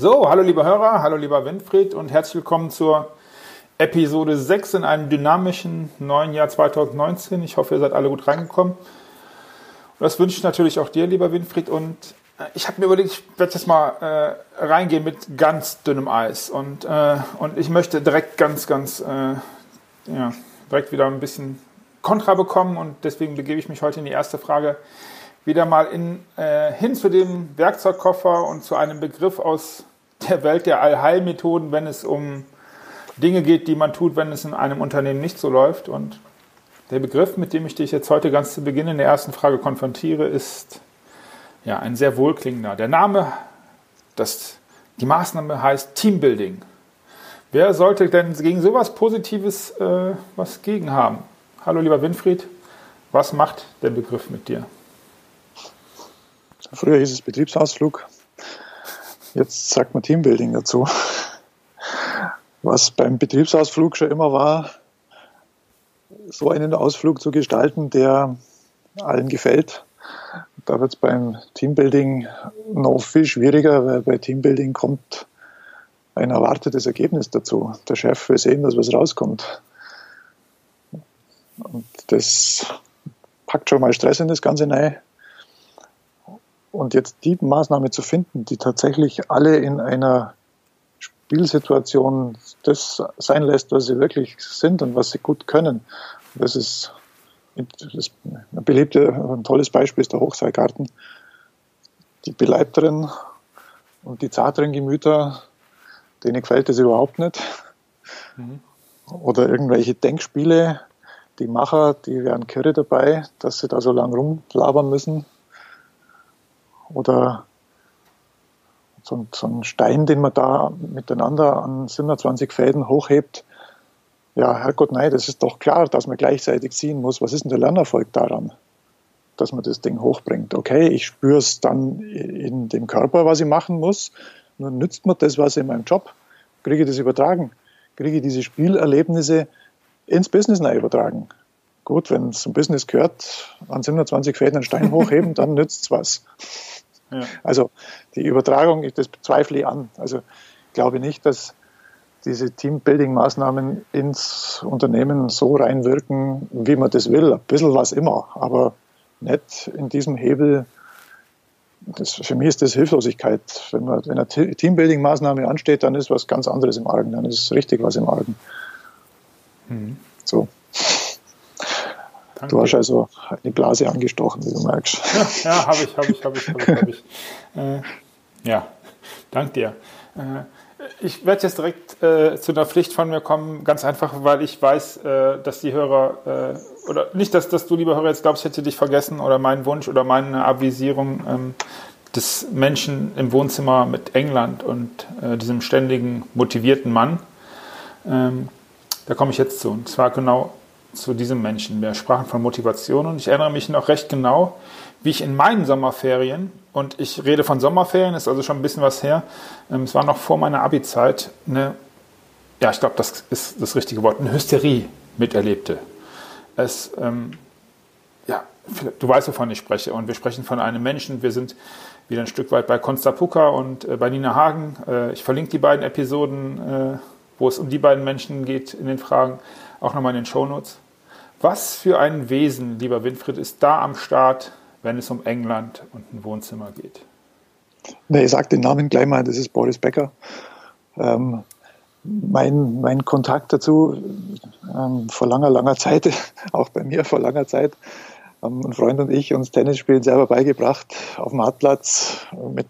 So, hallo lieber Hörer, hallo lieber Winfried und herzlich willkommen zur Episode 6 in einem dynamischen neuen Jahr 2019. Ich hoffe, ihr seid alle gut reingekommen. Und das wünsche ich natürlich auch dir, lieber Winfried. Und äh, ich habe mir überlegt, ich werde jetzt mal äh, reingehen mit ganz dünnem Eis. Und, äh, und ich möchte direkt ganz, ganz, äh, ja, direkt wieder ein bisschen Kontra bekommen. Und deswegen begebe ich mich heute in die erste Frage wieder mal in, äh, hin zu dem Werkzeugkoffer und zu einem Begriff aus der Welt der Allheilmethoden, wenn es um Dinge geht, die man tut, wenn es in einem Unternehmen nicht so läuft. Und der Begriff, mit dem ich dich jetzt heute ganz zu Beginn in der ersten Frage konfrontiere, ist ja ein sehr wohlklingender. Der Name, das, die Maßnahme heißt Teambuilding. Wer sollte denn gegen sowas Positives äh, was gegen haben? Hallo lieber Winfried, was macht der Begriff mit dir? Früher hieß es Betriebsausflug. Jetzt sagt man Teambuilding dazu. Was beim Betriebsausflug schon immer war, so einen Ausflug zu gestalten, der allen gefällt. Da wird es beim Teambuilding noch viel schwieriger, weil bei Teambuilding kommt ein erwartetes Ergebnis dazu. Der Chef will sehen, dass was rauskommt. Und das packt schon mal Stress in das Ganze rein. Und jetzt die Maßnahme zu finden, die tatsächlich alle in einer Spielsituation das sein lässt, was sie wirklich sind und was sie gut können, das ist, das ein beliebtes, ein tolles Beispiel ist der Hochseilgarten. Die Beleibteren und die zarteren Gemüter, denen gefällt das überhaupt nicht. Mhm. Oder irgendwelche Denkspiele, die Macher, die wären kirre dabei, dass sie da so lang rumlabern müssen oder so, so ein Stein, den man da miteinander an 27 Fäden hochhebt. Ja, Herrgott, nein, das ist doch klar, dass man gleichzeitig ziehen muss. Was ist denn der Lernerfolg daran, dass man das Ding hochbringt? Okay, ich spüre es dann in dem Körper, was ich machen muss. Nur nützt mir das was in meinem Job? Kriege ich das übertragen? Kriege ich diese Spielerlebnisse ins Business übertragen? Gut, wenn es zum Business gehört, an 27 Fäden einen Stein hochheben, dann nützt es was. Also die Übertragung, das bezweifle ich an. Also ich glaube nicht, dass diese Teambuilding-Maßnahmen ins Unternehmen so reinwirken, wie man das will. Ein bisschen was immer, aber nicht in diesem Hebel. Das, für mich ist das Hilflosigkeit. Wenn, man, wenn eine Teambuilding-Maßnahme ansteht, dann ist was ganz anderes im Argen. Dann ist richtig was im Argen. Mhm. So. Danke. Du hast also eine Blase angestochen, wie du merkst. Ja, ja habe ich, habe ich, habe ich, habe ich. Hab ich. Äh, ja, danke dir. Äh, ich werde jetzt direkt äh, zu einer Pflicht von mir kommen, ganz einfach, weil ich weiß, äh, dass die Hörer, äh, oder nicht, dass, dass du, lieber Hörer, jetzt glaubst, ich hätte dich vergessen oder meinen Wunsch oder meine Avisierung ähm, des Menschen im Wohnzimmer mit England und äh, diesem ständigen motivierten Mann. Ähm, da komme ich jetzt zu. Und zwar genau zu diesem Menschen. Wir sprachen von Motivation und ich erinnere mich noch recht genau, wie ich in meinen Sommerferien, und ich rede von Sommerferien, ist also schon ein bisschen was her, ähm, es war noch vor meiner Abi-Zeit, eine, ja, ich glaube, das ist das richtige Wort, eine Hysterie miterlebte. Es, ähm, ja, du weißt, wovon ich spreche. Und wir sprechen von einem Menschen, wir sind wieder ein Stück weit bei Konsta Puka und äh, bei Nina Hagen. Äh, ich verlinke die beiden Episoden, äh, wo es um die beiden Menschen geht in den Fragen, auch nochmal in den Shownotes. Was für ein Wesen, lieber Winfried, ist da am Start, wenn es um England und ein Wohnzimmer geht? Nee, ich sage den Namen gleich mal, das ist Boris Becker. Ähm, mein, mein Kontakt dazu ähm, vor langer, langer Zeit, auch bei mir vor langer Zeit, haben ein Freund und ich uns Tennisspielen selber beigebracht auf dem Hartplatz mit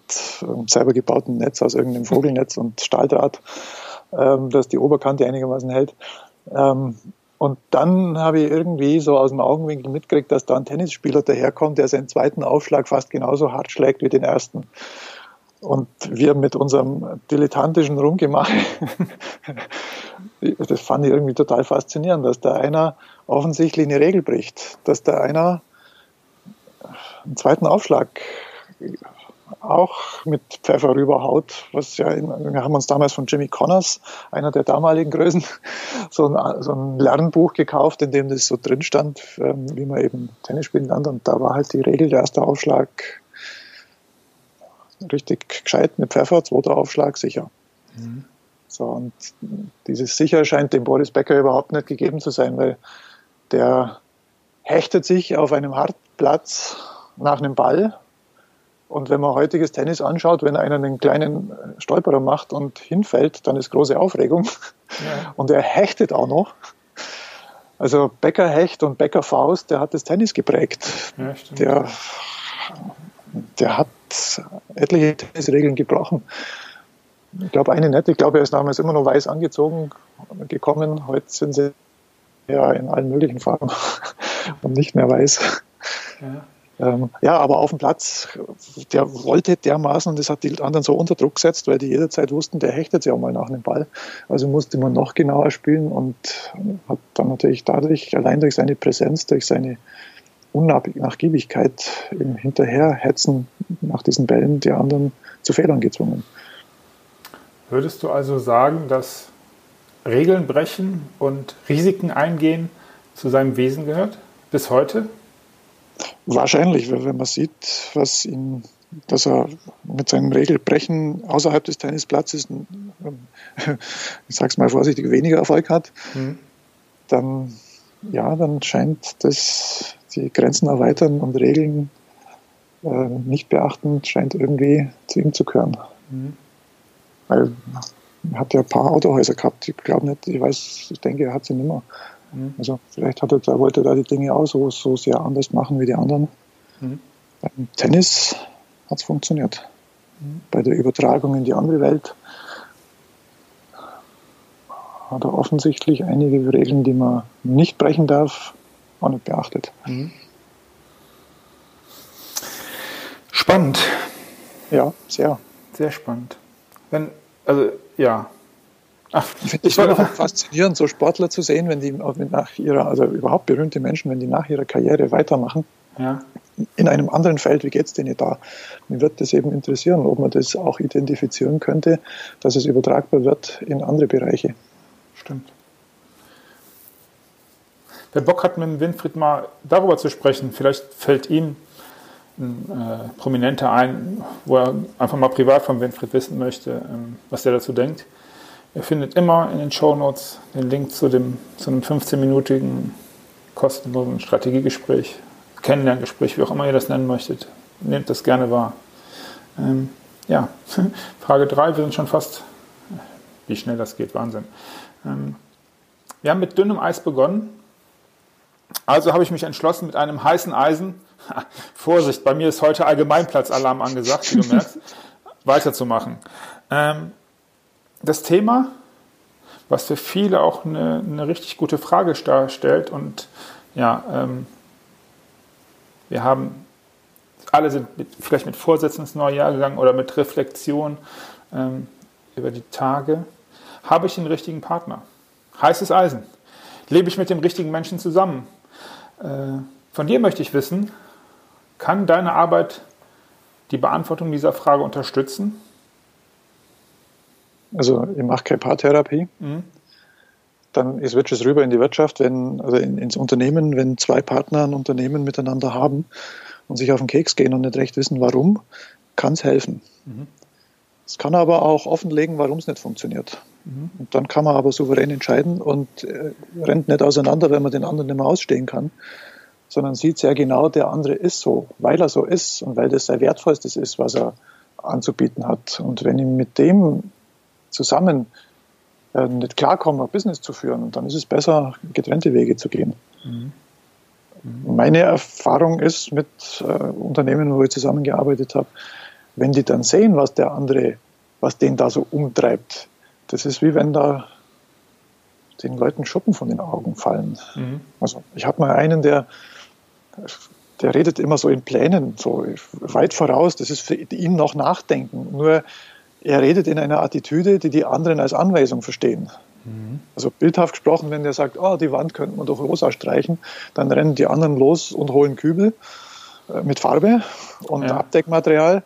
selber gebauten Netz aus irgendeinem Vogelnetz und Stahldraht, ähm, das die Oberkante einigermaßen hält. Und dann habe ich irgendwie so aus dem Augenwinkel mitgekriegt, dass da ein Tennisspieler daherkommt, der seinen zweiten Aufschlag fast genauso hart schlägt wie den ersten. Und wir mit unserem dilettantischen Rumgemache, das fand ich irgendwie total faszinierend, dass da einer offensichtlich eine Regel bricht, dass da einer einen zweiten Aufschlag auch mit Pfeffer rüberhaut, was ja, in, wir haben uns damals von Jimmy Connors, einer der damaligen Größen, so ein, so ein Lernbuch gekauft, in dem das so drin stand, ähm, wie man eben Tennis spielen kann. Und da war halt die Regel, der erste Aufschlag richtig gescheit mit Pfeffer, zweiter Aufschlag sicher. Mhm. So, und dieses sicher scheint dem Boris Becker überhaupt nicht gegeben zu sein, weil der hechtet sich auf einem Hartplatz nach einem Ball. Und wenn man heutiges Tennis anschaut, wenn einer einen kleinen Stolperer macht und hinfällt, dann ist große Aufregung. Ja. Und er hechtet auch noch. Also Becker Hecht und Becker Faust, der hat das Tennis geprägt. Ja, der, der hat etliche Tennisregeln gebrochen. Ich glaube eine nicht. Ich glaube, er ist damals immer noch weiß angezogen gekommen. Heute sind sie ja in allen möglichen Farben und nicht mehr weiß. Ja. Ähm, ja, aber auf dem Platz, der wollte dermaßen und das hat die anderen so unter Druck gesetzt, weil die jederzeit wussten, der hechtet sich auch mal nach einem Ball. Also musste man noch genauer spielen und hat dann natürlich dadurch, allein durch seine Präsenz, durch seine Unnachgiebigkeit im Hinterherhetzen nach diesen Bällen die anderen zu Fehlern gezwungen. Würdest du also sagen, dass Regeln brechen und Risiken eingehen zu seinem Wesen gehört? Bis heute? Wahrscheinlich, weil wenn man sieht, was ihn, dass er mit seinem Regelbrechen außerhalb des Tennisplatzes, ich sage es mal vorsichtig, weniger Erfolg hat, mhm. dann ja, dann scheint das die Grenzen erweitern und Regeln äh, nicht beachten, scheint irgendwie zu ihm zu gehören. Mhm. Weil er hat ja ein paar Autohäuser gehabt. Ich glaube nicht, ich weiß, ich denke, er hat sie nicht mehr. Mhm. Also vielleicht hat er da, wollte er da die Dinge auch so, so sehr anders machen wie die anderen. Mhm. Beim Tennis hat es funktioniert. Mhm. Bei der Übertragung in die andere Welt hat er offensichtlich einige Regeln, die man nicht brechen darf, auch nicht beachtet. Mhm. Spannend. Ja, sehr. Sehr spannend. Wenn, also ja, Ach, ich finde es faszinierend, so Sportler zu sehen, wenn die nach ihrer, also überhaupt berühmte Menschen, wenn die nach ihrer Karriere weitermachen. Ja. In einem anderen Feld, wie geht es denen da? Mir wird das eben interessieren, ob man das auch identifizieren könnte, dass es übertragbar wird in andere Bereiche. Stimmt. Wer Bock hat, mit Winfried mal darüber zu sprechen, vielleicht fällt ihm ein äh, Prominenter ein, wo er einfach mal privat von Winfried wissen möchte, ähm, was der dazu denkt Ihr findet immer in den Show Notes den Link zu, dem, zu einem 15-minütigen kostenlosen Strategiegespräch, Kennenlerngespräch, wie auch immer ihr das nennen möchtet. Nehmt das gerne wahr. Ähm, ja, Frage 3, wir sind schon fast, wie schnell das geht, Wahnsinn. Ähm, wir haben mit dünnem Eis begonnen. Also habe ich mich entschlossen, mit einem heißen Eisen, Vorsicht, bei mir ist heute Allgemeinplatzalarm angesagt, wie du merkst, weiterzumachen. Ähm, das Thema, was für viele auch eine, eine richtig gute Frage darstellt. Und ja, ähm, wir haben, alle sind mit, vielleicht mit Vorsätzen ins neue Jahr gegangen oder mit Reflexion ähm, über die Tage. Habe ich den richtigen Partner? Heißes Eisen. Lebe ich mit dem richtigen Menschen zusammen? Äh, von dir möchte ich wissen, kann deine Arbeit die Beantwortung dieser Frage unterstützen? Also ich mache keine Paartherapie. Mhm. Dann switcht es rüber in die Wirtschaft, wenn, also in, ins Unternehmen, wenn zwei Partner ein Unternehmen miteinander haben und sich auf den Keks gehen und nicht recht wissen, warum, kann es helfen. Mhm. Es kann aber auch offenlegen, warum es nicht funktioniert. Mhm. Und dann kann man aber souverän entscheiden und äh, rennt nicht auseinander, wenn man den anderen nicht mehr ausstehen kann, sondern sieht sehr genau, der andere ist so, weil er so ist und weil das sein Wertvollstes ist, was er anzubieten hat. Und wenn ihm mit dem zusammen äh, nicht klarkommen, ein Business zu führen. Und dann ist es besser, getrennte Wege zu gehen. Mhm. Mhm. Meine Erfahrung ist mit äh, Unternehmen, wo ich zusammengearbeitet habe, wenn die dann sehen, was der andere, was den da so umtreibt, das ist wie wenn da den Leuten Schuppen von den Augen fallen. Mhm. Also ich habe mal einen, der, der redet immer so in Plänen, so weit voraus, das ist für ihn noch Nachdenken. Nur er redet in einer Attitüde, die die anderen als Anweisung verstehen. Mhm. Also bildhaft gesprochen, wenn der sagt, oh, die Wand könnte man doch rosa streichen, dann rennen die anderen los und holen Kübel äh, mit Farbe und ja. Abdeckmaterial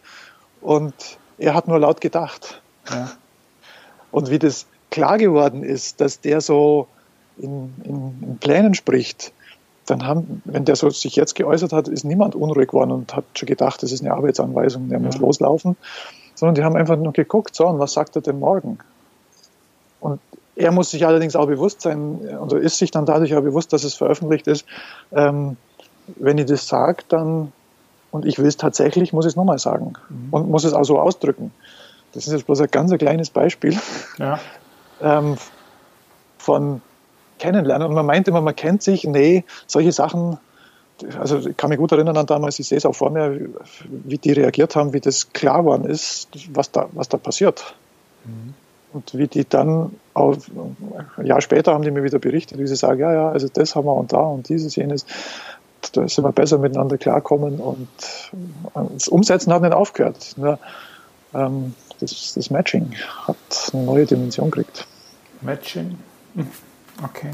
und er hat nur laut gedacht. Ja. Und wie das klar geworden ist, dass der so in, in, in Plänen spricht, dann haben, wenn der so sich jetzt geäußert hat, ist niemand unruhig geworden und hat schon gedacht, das ist eine Arbeitsanweisung, der ja. muss loslaufen, sondern die haben einfach nur geguckt, so, und was sagt er denn morgen? Und er muss sich allerdings auch bewusst sein, oder ist sich dann dadurch auch bewusst, dass es veröffentlicht ist, ähm, wenn ich das sage, dann, und ich will es tatsächlich, muss ich es nochmal sagen mhm. und muss es auch so ausdrücken. Das ist jetzt bloß ein ganz ein kleines Beispiel ja. ähm, von Kennenlernen. Und man meint immer, man kennt sich. Nee, solche Sachen, also ich kann mich gut erinnern an damals, ich sehe es auch vor mir, wie die reagiert haben, wie das klar geworden ist, was da, was da passiert. Mhm. Und wie die dann, auch, ein Jahr später haben die mir wieder berichtet, wie sie sagen, ja, ja, also das haben wir und da und dieses, jenes. Da sind wir besser miteinander klarkommen und das Umsetzen hat nicht aufgehört. Nur, ähm, das, das Matching hat eine neue Dimension gekriegt. Matching? Okay.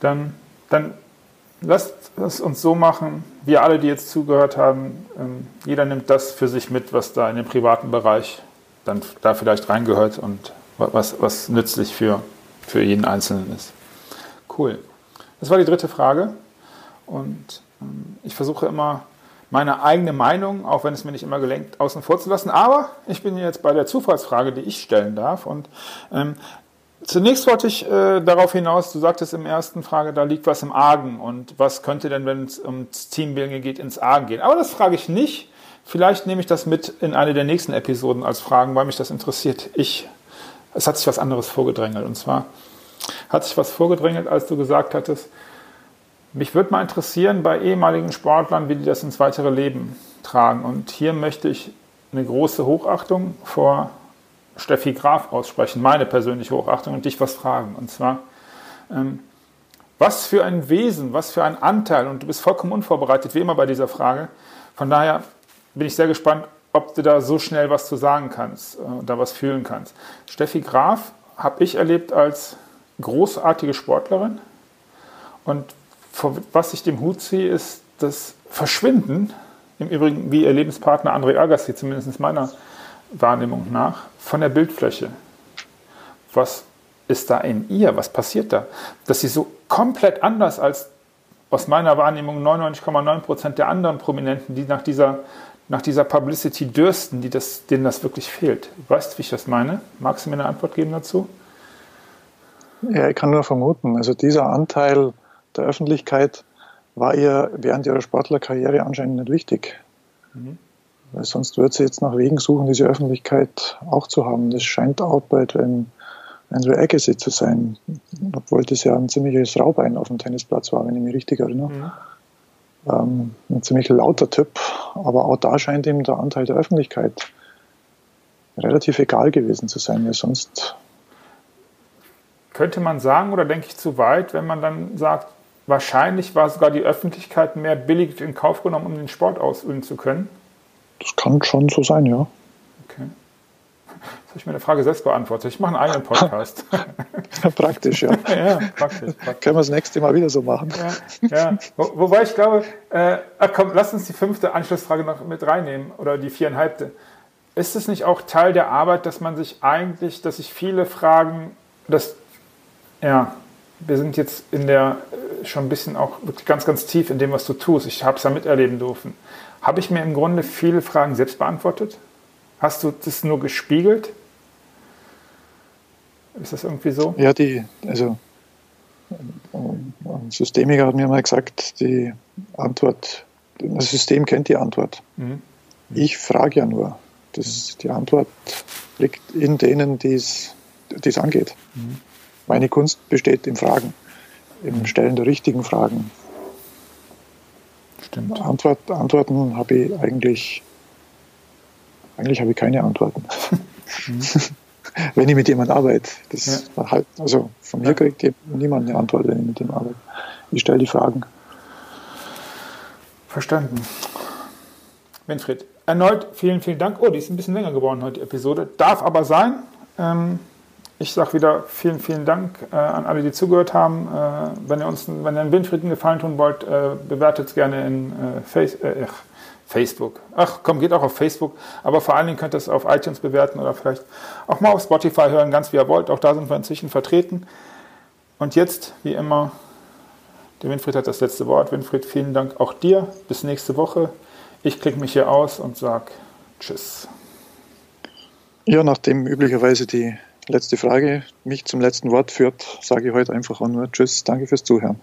Dann, dann lasst es uns so machen, wir alle, die jetzt zugehört haben, ähm, jeder nimmt das für sich mit, was da in den privaten Bereich dann da vielleicht reingehört und was, was nützlich für, für jeden Einzelnen ist. Cool. Das war die dritte Frage. Und ähm, ich versuche immer meine eigene Meinung, auch wenn es mir nicht immer gelingt, außen vor zu lassen. Aber ich bin jetzt bei der Zufallsfrage, die ich stellen darf. Und ähm, zunächst wollte ich äh, darauf hinaus, du sagtest im ersten Frage, da liegt was im Argen. Und was könnte denn, wenn es ums Teambuilding geht, ins Argen gehen? Aber das frage ich nicht. Vielleicht nehme ich das mit in eine der nächsten Episoden als Fragen, weil mich das interessiert. Ich, es hat sich was anderes vorgedrängelt. Und zwar hat sich was vorgedrängelt, als du gesagt hattest, mich würde mal interessieren bei ehemaligen Sportlern, wie die das ins weitere Leben tragen. Und hier möchte ich eine große Hochachtung vor Steffi Graf aussprechen, meine persönliche Hochachtung und dich was fragen. Und zwar, ähm, was für ein Wesen, was für ein Anteil, und du bist vollkommen unvorbereitet, wie immer bei dieser Frage. Von daher bin ich sehr gespannt, ob du da so schnell was zu sagen kannst, äh, da was fühlen kannst. Steffi Graf habe ich erlebt als großartige Sportlerin und was ich dem Hut ziehe, ist das Verschwinden, im Übrigen wie ihr Lebenspartner André Agassi, zumindest meiner Wahrnehmung nach, von der Bildfläche. Was ist da in ihr? Was passiert da? Dass sie so komplett anders als aus meiner Wahrnehmung 99,9 Prozent der anderen Prominenten, die nach dieser, nach dieser Publicity dürsten, die das, denen das wirklich fehlt. Weißt du, wie ich das meine? Magst du mir eine Antwort geben dazu? Ja, ich kann nur vermuten. Also dieser Anteil der Öffentlichkeit war ihr während ihrer Sportlerkarriere anscheinend nicht wichtig. Mhm. Weil sonst wird sie jetzt nach Wegen suchen, diese Öffentlichkeit auch zu haben. Das scheint auch bei dem Andrew Agassi zu sein, obwohl das ja ein ziemliches Raubein auf dem Tennisplatz war, wenn ich mich richtig erinnere. Mhm. Ähm, ein ziemlich lauter Typ, aber auch da scheint ihm der Anteil der Öffentlichkeit relativ egal gewesen zu sein, weil sonst. Könnte man sagen, oder denke ich zu weit, wenn man dann sagt, Wahrscheinlich war sogar die Öffentlichkeit mehr billig in Kauf genommen, um den Sport ausüben zu können. Das kann schon so sein, ja. Okay. Jetzt habe ich mir eine Frage selbst beantwortet. Ich mache einen eigenen Podcast. praktisch, ja. ja, praktisch, praktisch. Können wir das nächste Mal wieder so machen. Ja, ja. Wo, wobei ich glaube, äh, komm, lass uns die fünfte Anschlussfrage noch mit reinnehmen oder die viereinhalbte. Ist es nicht auch Teil der Arbeit, dass man sich eigentlich, dass sich viele fragen, dass, ja, wir sind jetzt in der äh, schon ein bisschen auch wirklich ganz, ganz tief in dem, was du tust. Ich habe es ja miterleben dürfen. Habe ich mir im Grunde viele Fragen selbst beantwortet? Hast du das nur gespiegelt? Ist das irgendwie so? Ja, die, also ein Systemiker hat mir mal gesagt, die Antwort, das System kennt die Antwort. Mhm. Ich frage ja nur. Das, die Antwort liegt in denen, die es angeht. Mhm. Meine Kunst besteht im Fragen, im Stellen der richtigen Fragen. Stimmt. Antwort, Antworten habe ich eigentlich, eigentlich habe ich keine Antworten. Mhm. wenn ich mit jemandem arbeite. Das ja. halt, also von mir kriegt niemand eine Antwort, wenn ich mit ihm arbeite. Ich stelle die Fragen. Verstanden. Winfried, erneut vielen, vielen Dank. Oh, die ist ein bisschen länger geworden heute, die Episode. Darf aber sein. Ähm, ich sage wieder vielen, vielen Dank äh, an alle, die zugehört haben. Äh, wenn ihr uns wenn ihr Winfried einen Gefallen tun wollt, äh, bewertet es gerne in äh, Face, äh, Facebook. Ach komm, geht auch auf Facebook. Aber vor allen Dingen könnt ihr es auf iTunes bewerten oder vielleicht auch mal auf Spotify hören, ganz wie ihr wollt. Auch da sind wir inzwischen vertreten. Und jetzt, wie immer, Der Winfried hat das letzte Wort. Winfried, vielen Dank auch dir. Bis nächste Woche. Ich klicke mich hier aus und sage Tschüss. Ja, nachdem üblicherweise die letzte Frage mich zum letzten Wort führt, sage ich heute einfach auch nur Tschüss. Danke fürs Zuhören.